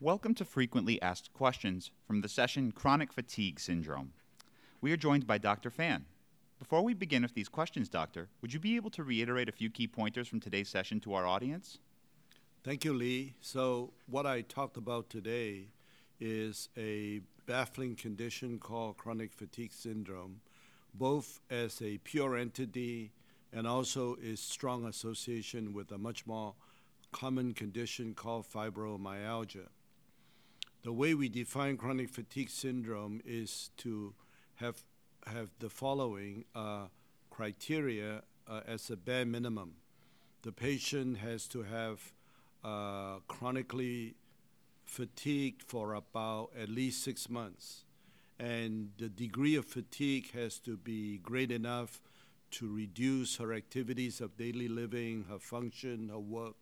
Welcome to Frequently Asked Questions from the session Chronic Fatigue Syndrome. We are joined by Dr. Fan. Before we begin with these questions, Doctor, would you be able to reiterate a few key pointers from today's session to our audience? Thank you, Lee. So, what I talked about today is a baffling condition called chronic fatigue syndrome, both as a pure entity and also is strong association with a much more common condition called fibromyalgia. The way we define chronic fatigue syndrome is to have, have the following uh, criteria uh, as a bare minimum. The patient has to have uh, chronically fatigued for about at least six months. And the degree of fatigue has to be great enough to reduce her activities of daily living, her function, her work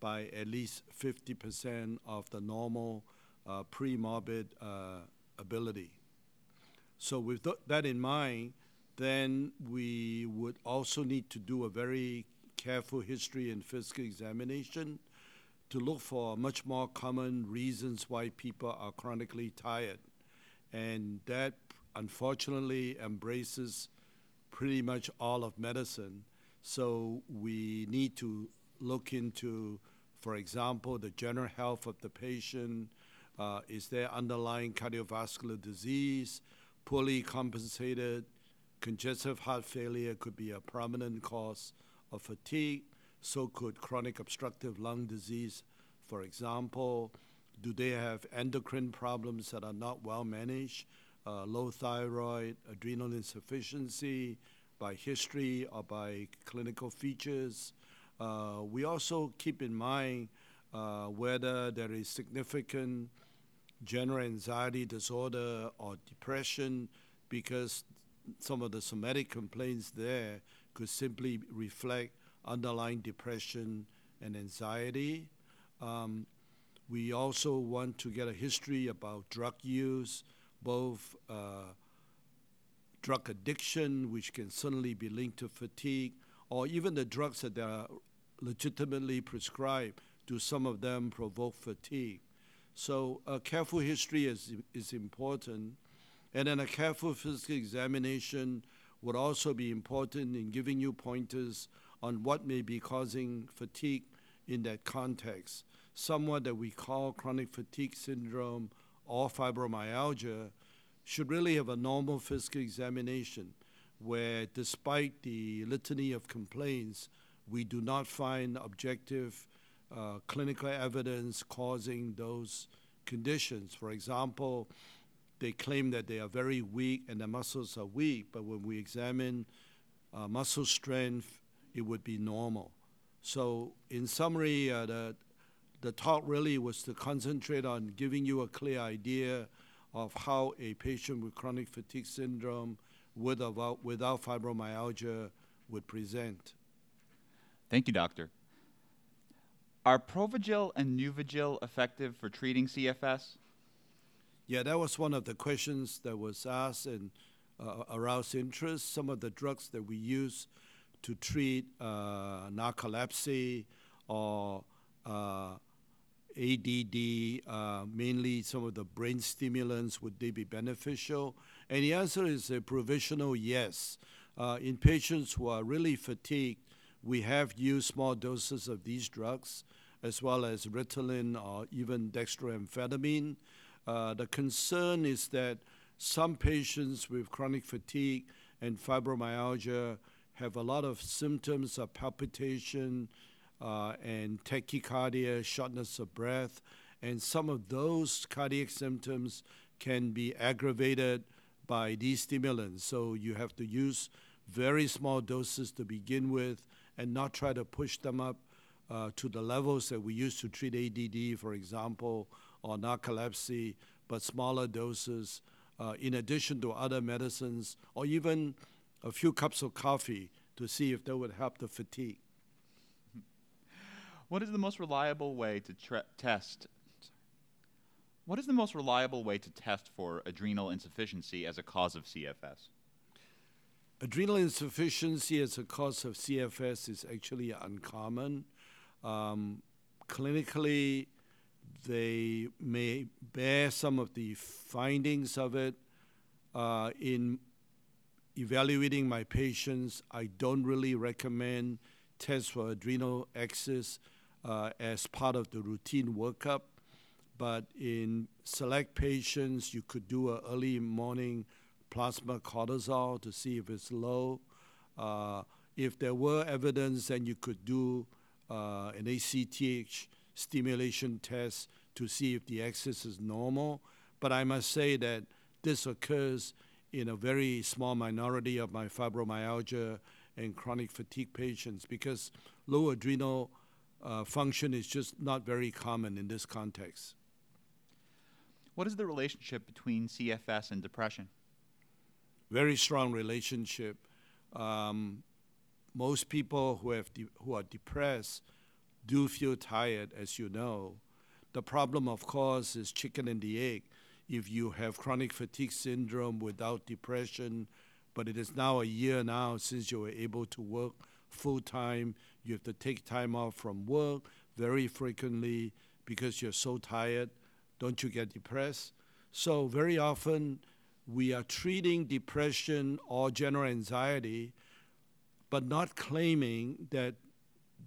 by at least 50% of the normal uh, pre-morbid uh, ability. So with th- that in mind, then we would also need to do a very careful history and physical examination to look for much more common reasons why people are chronically tired. And that unfortunately embraces pretty much all of medicine. So we need to look into, for example, the general health of the patient, uh, is there underlying cardiovascular disease? Poorly compensated congestive heart failure could be a prominent cause of fatigue. So could chronic obstructive lung disease, for example. Do they have endocrine problems that are not well managed? Uh, low thyroid, adrenal insufficiency by history or by clinical features. Uh, we also keep in mind uh, whether there is significant general anxiety disorder or depression because some of the somatic complaints there could simply reflect underlying depression and anxiety. Um, we also want to get a history about drug use, both uh, drug addiction, which can certainly be linked to fatigue, or even the drugs that are legitimately prescribed. Do some of them provoke fatigue? So a careful history is, is important. And then a careful physical examination would also be important in giving you pointers on what may be causing fatigue in that context. Someone that we call chronic fatigue syndrome or fibromyalgia should really have a normal physical examination where, despite the litany of complaints, we do not find objective uh, clinical evidence causing those conditions. For example, they claim that they are very weak and their muscles are weak, but when we examine uh, muscle strength, it would be normal. So, in summary, uh, the, the talk really was to concentrate on giving you a clear idea of how a patient with chronic fatigue syndrome with without, without fibromyalgia would present. Thank you, doctor. Are Provigil and Nuvigil effective for treating CFS? Yeah, that was one of the questions that was asked and uh, aroused interest. Some of the drugs that we use to treat uh, narcolepsy or uh, ADD, uh, mainly some of the brain stimulants, would they be beneficial? And the answer is a provisional yes. Uh, in patients who are really fatigued, we have used small doses of these drugs, as well as Ritalin or even dextroamphetamine. Uh, the concern is that some patients with chronic fatigue and fibromyalgia have a lot of symptoms of palpitation uh, and tachycardia, shortness of breath, and some of those cardiac symptoms can be aggravated by these stimulants. So you have to use very small doses to begin with and not try to push them up uh, to the levels that we used to treat ADD, for example, or narcolepsy, but smaller doses, uh, in addition to other medicines, or even a few cups of coffee to see if that would help the fatigue. What is the most reliable way to test? What is the most reliable way to test for adrenal insufficiency as a cause of CFS? Adrenal insufficiency as a cause of CFS is actually uncommon. Um, clinically, they may bear some of the findings of it. Uh, in evaluating my patients, I don't really recommend tests for adrenal axis uh, as part of the routine workup. But in select patients, you could do an early morning plasma cortisol to see if it's low. Uh, if there were evidence, then you could do uh, an ACTH stimulation test to see if the axis is normal. But I must say that this occurs in a very small minority of my fibromyalgia and chronic fatigue patients because low adrenal uh, function is just not very common in this context. What is the relationship between CFS and depression? Very strong relationship. Um, most people who have de- who are depressed do feel tired, as you know. The problem, of course, is chicken and the egg. If you have chronic fatigue syndrome without depression, but it is now a year now since you were able to work full time, you have to take time off from work very frequently because you're so tired. Don't you get depressed? So, very often, we are treating depression or general anxiety, but not claiming that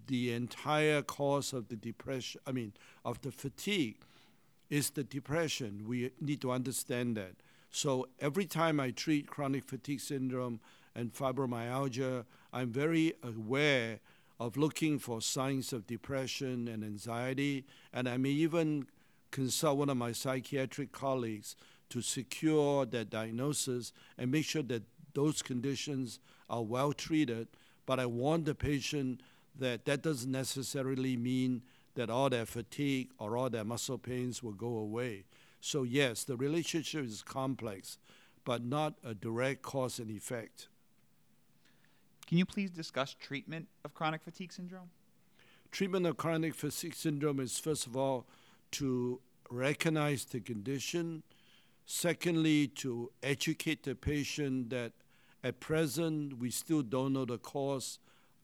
the entire cause of the depression, I mean, of the fatigue, is the depression. We need to understand that. So every time I treat chronic fatigue syndrome and fibromyalgia, I'm very aware of looking for signs of depression and anxiety, and I may even consult one of my psychiatric colleagues to secure that diagnosis and make sure that those conditions are well treated. But I warn the patient that that doesn't necessarily mean that all their fatigue or all their muscle pains will go away. So, yes, the relationship is complex, but not a direct cause and effect. Can you please discuss treatment of chronic fatigue syndrome? Treatment of chronic fatigue syndrome is, first of all, to recognize the condition. Secondly, to educate the patient that at present we still don't know the cause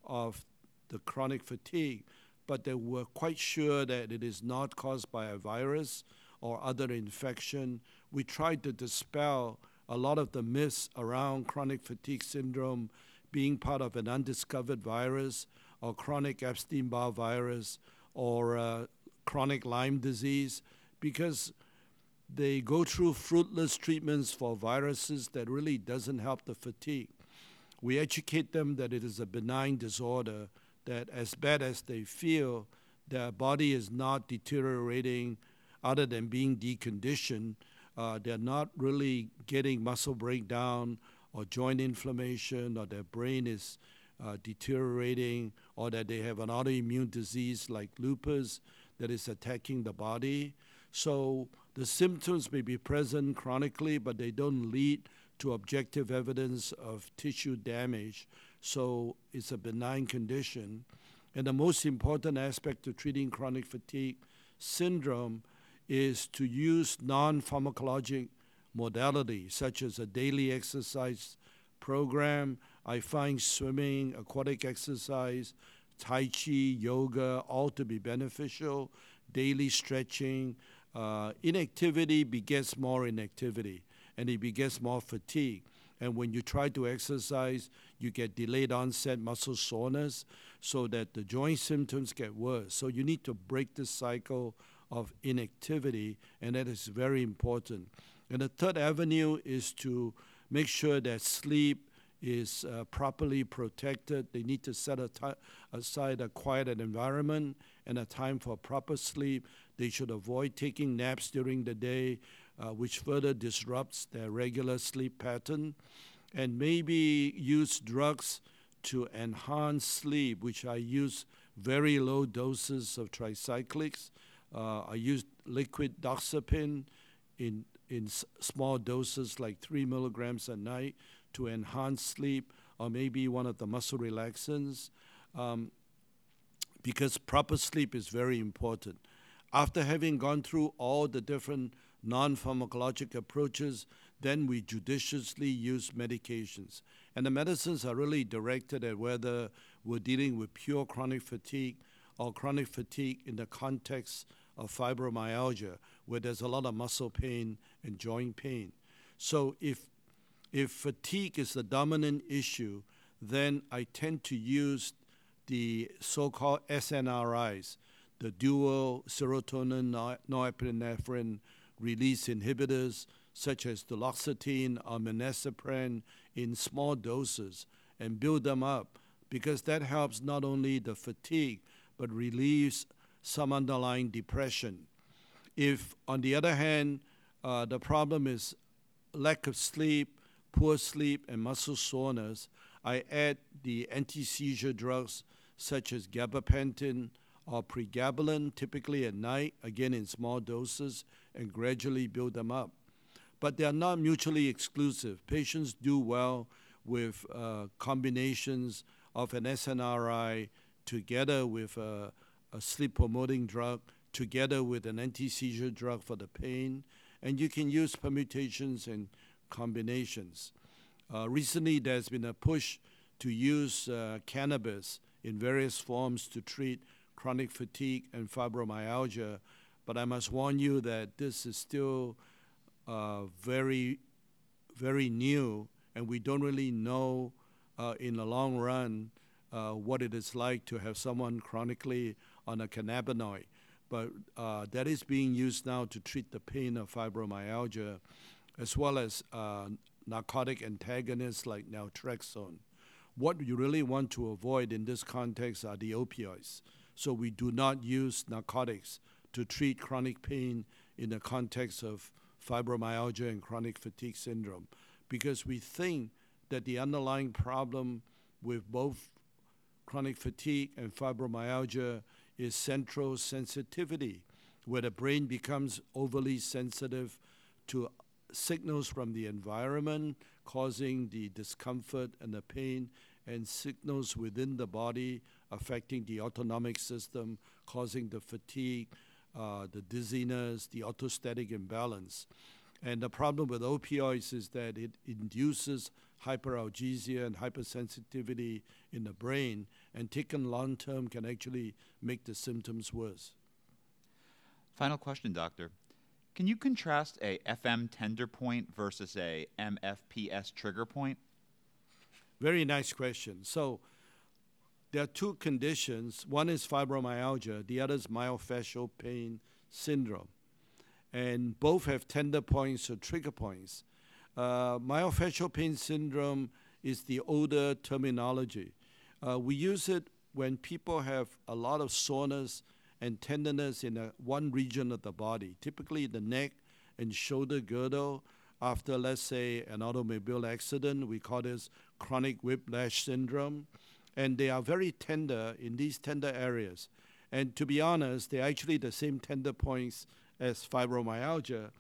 of the chronic fatigue, but they were quite sure that it is not caused by a virus or other infection. We tried to dispel a lot of the myths around chronic fatigue syndrome being part of an undiscovered virus or chronic Epstein Barr virus or uh, chronic Lyme disease because they go through fruitless treatments for viruses that really doesn't help the fatigue. We educate them that it is a benign disorder that as bad as they feel, their body is not deteriorating other than being deconditioned. Uh, they're not really getting muscle breakdown or joint inflammation, or their brain is uh, deteriorating, or that they have an autoimmune disease like lupus that is attacking the body. So the symptoms may be present chronically, but they don't lead to objective evidence of tissue damage. So it's a benign condition. And the most important aspect to treating chronic fatigue syndrome is to use non pharmacologic modalities such as a daily exercise program. I find swimming, aquatic exercise, Tai Chi, yoga, all to be beneficial, daily stretching. Uh, inactivity begets more inactivity and it begets more fatigue. And when you try to exercise, you get delayed onset muscle soreness so that the joint symptoms get worse. So you need to break the cycle of inactivity, and that is very important. And the third avenue is to make sure that sleep is uh, properly protected. They need to set aside a quiet environment and a time for proper sleep. They should avoid taking naps during the day, uh, which further disrupts their regular sleep pattern and maybe use drugs to enhance sleep, which I use very low doses of tricyclics. Uh, I use liquid doxepin in, in s- small doses, like three milligrams a night, to enhance sleep, or maybe one of the muscle relaxants, um, because proper sleep is very important. After having gone through all the different non pharmacologic approaches, then we judiciously use medications. And the medicines are really directed at whether we're dealing with pure chronic fatigue or chronic fatigue in the context of fibromyalgia, where there's a lot of muscle pain and joint pain. So if if fatigue is the dominant issue, then I tend to use the so-called SNRIs, the dual serotonin norepinephrine release inhibitors, such as duloxetine or milnacipran, in small doses and build them up because that helps not only the fatigue but relieves some underlying depression. If, on the other hand, uh, the problem is lack of sleep, poor sleep, and muscle soreness, I add the anti seizure drugs such as gabapentin or pregabalin, typically at night, again in small doses, and gradually build them up. But they are not mutually exclusive. Patients do well with uh, combinations of an SNRI together with a, a sleep promoting drug, together with an anti seizure drug for the pain, and you can use permutations and combinations. Uh, recently, there's been a push to use uh, cannabis in various forms to treat chronic fatigue and fibromyalgia, but I must warn you that this is still uh, very, very new, and we don't really know uh, in the long run uh, what it is like to have someone chronically on a cannabinoid. But uh, that is being used now to treat the pain of fibromyalgia, as well as uh, narcotic antagonists like naltrexone. What you really want to avoid in this context are the opioids. So we do not use narcotics to treat chronic pain in the context of fibromyalgia and chronic fatigue syndrome. Because we think that the underlying problem with both chronic fatigue and fibromyalgia is central sensitivity, where the brain becomes overly sensitive to signals from the environment, causing the discomfort and the pain, and signals within the body affecting the autonomic system, causing the fatigue, uh, the dizziness, the orthostatic imbalance. And the problem with opioids is that it induces hyperalgesia and hypersensitivity in the brain, and taken long term can actually make the symptoms worse. Final question, doctor. Can you contrast a FM tender point versus a MFPS trigger point? Very nice question. So, there are two conditions. One is fibromyalgia, the other is myofascial pain syndrome. And both have tender points or trigger points. Uh, myofascial pain syndrome is the older terminology. Uh, we use it when people have a lot of soreness and tenderness in a, one region of the body, typically the neck and shoulder girdle. After, let's say, an automobile accident, we call this chronic whiplash syndrome. And they are very tender in these tender areas. And to be honest, they're actually the same tender points as fibromyalgia.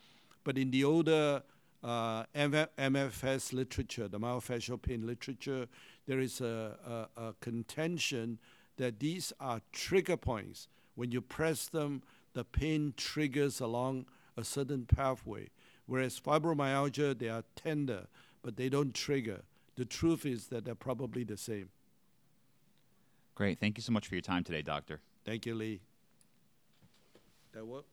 But in the older uh, MFS literature, the myofascial pain literature, there is a, a, a, contention that these are trigger points. When you press them, the pain triggers along a certain pathway. Whereas fibromyalgia, they are tender, but they don't trigger. The truth is that they're probably the same. Great. Thank you so much for your time today, Doctor. Thank you, Lee. That work?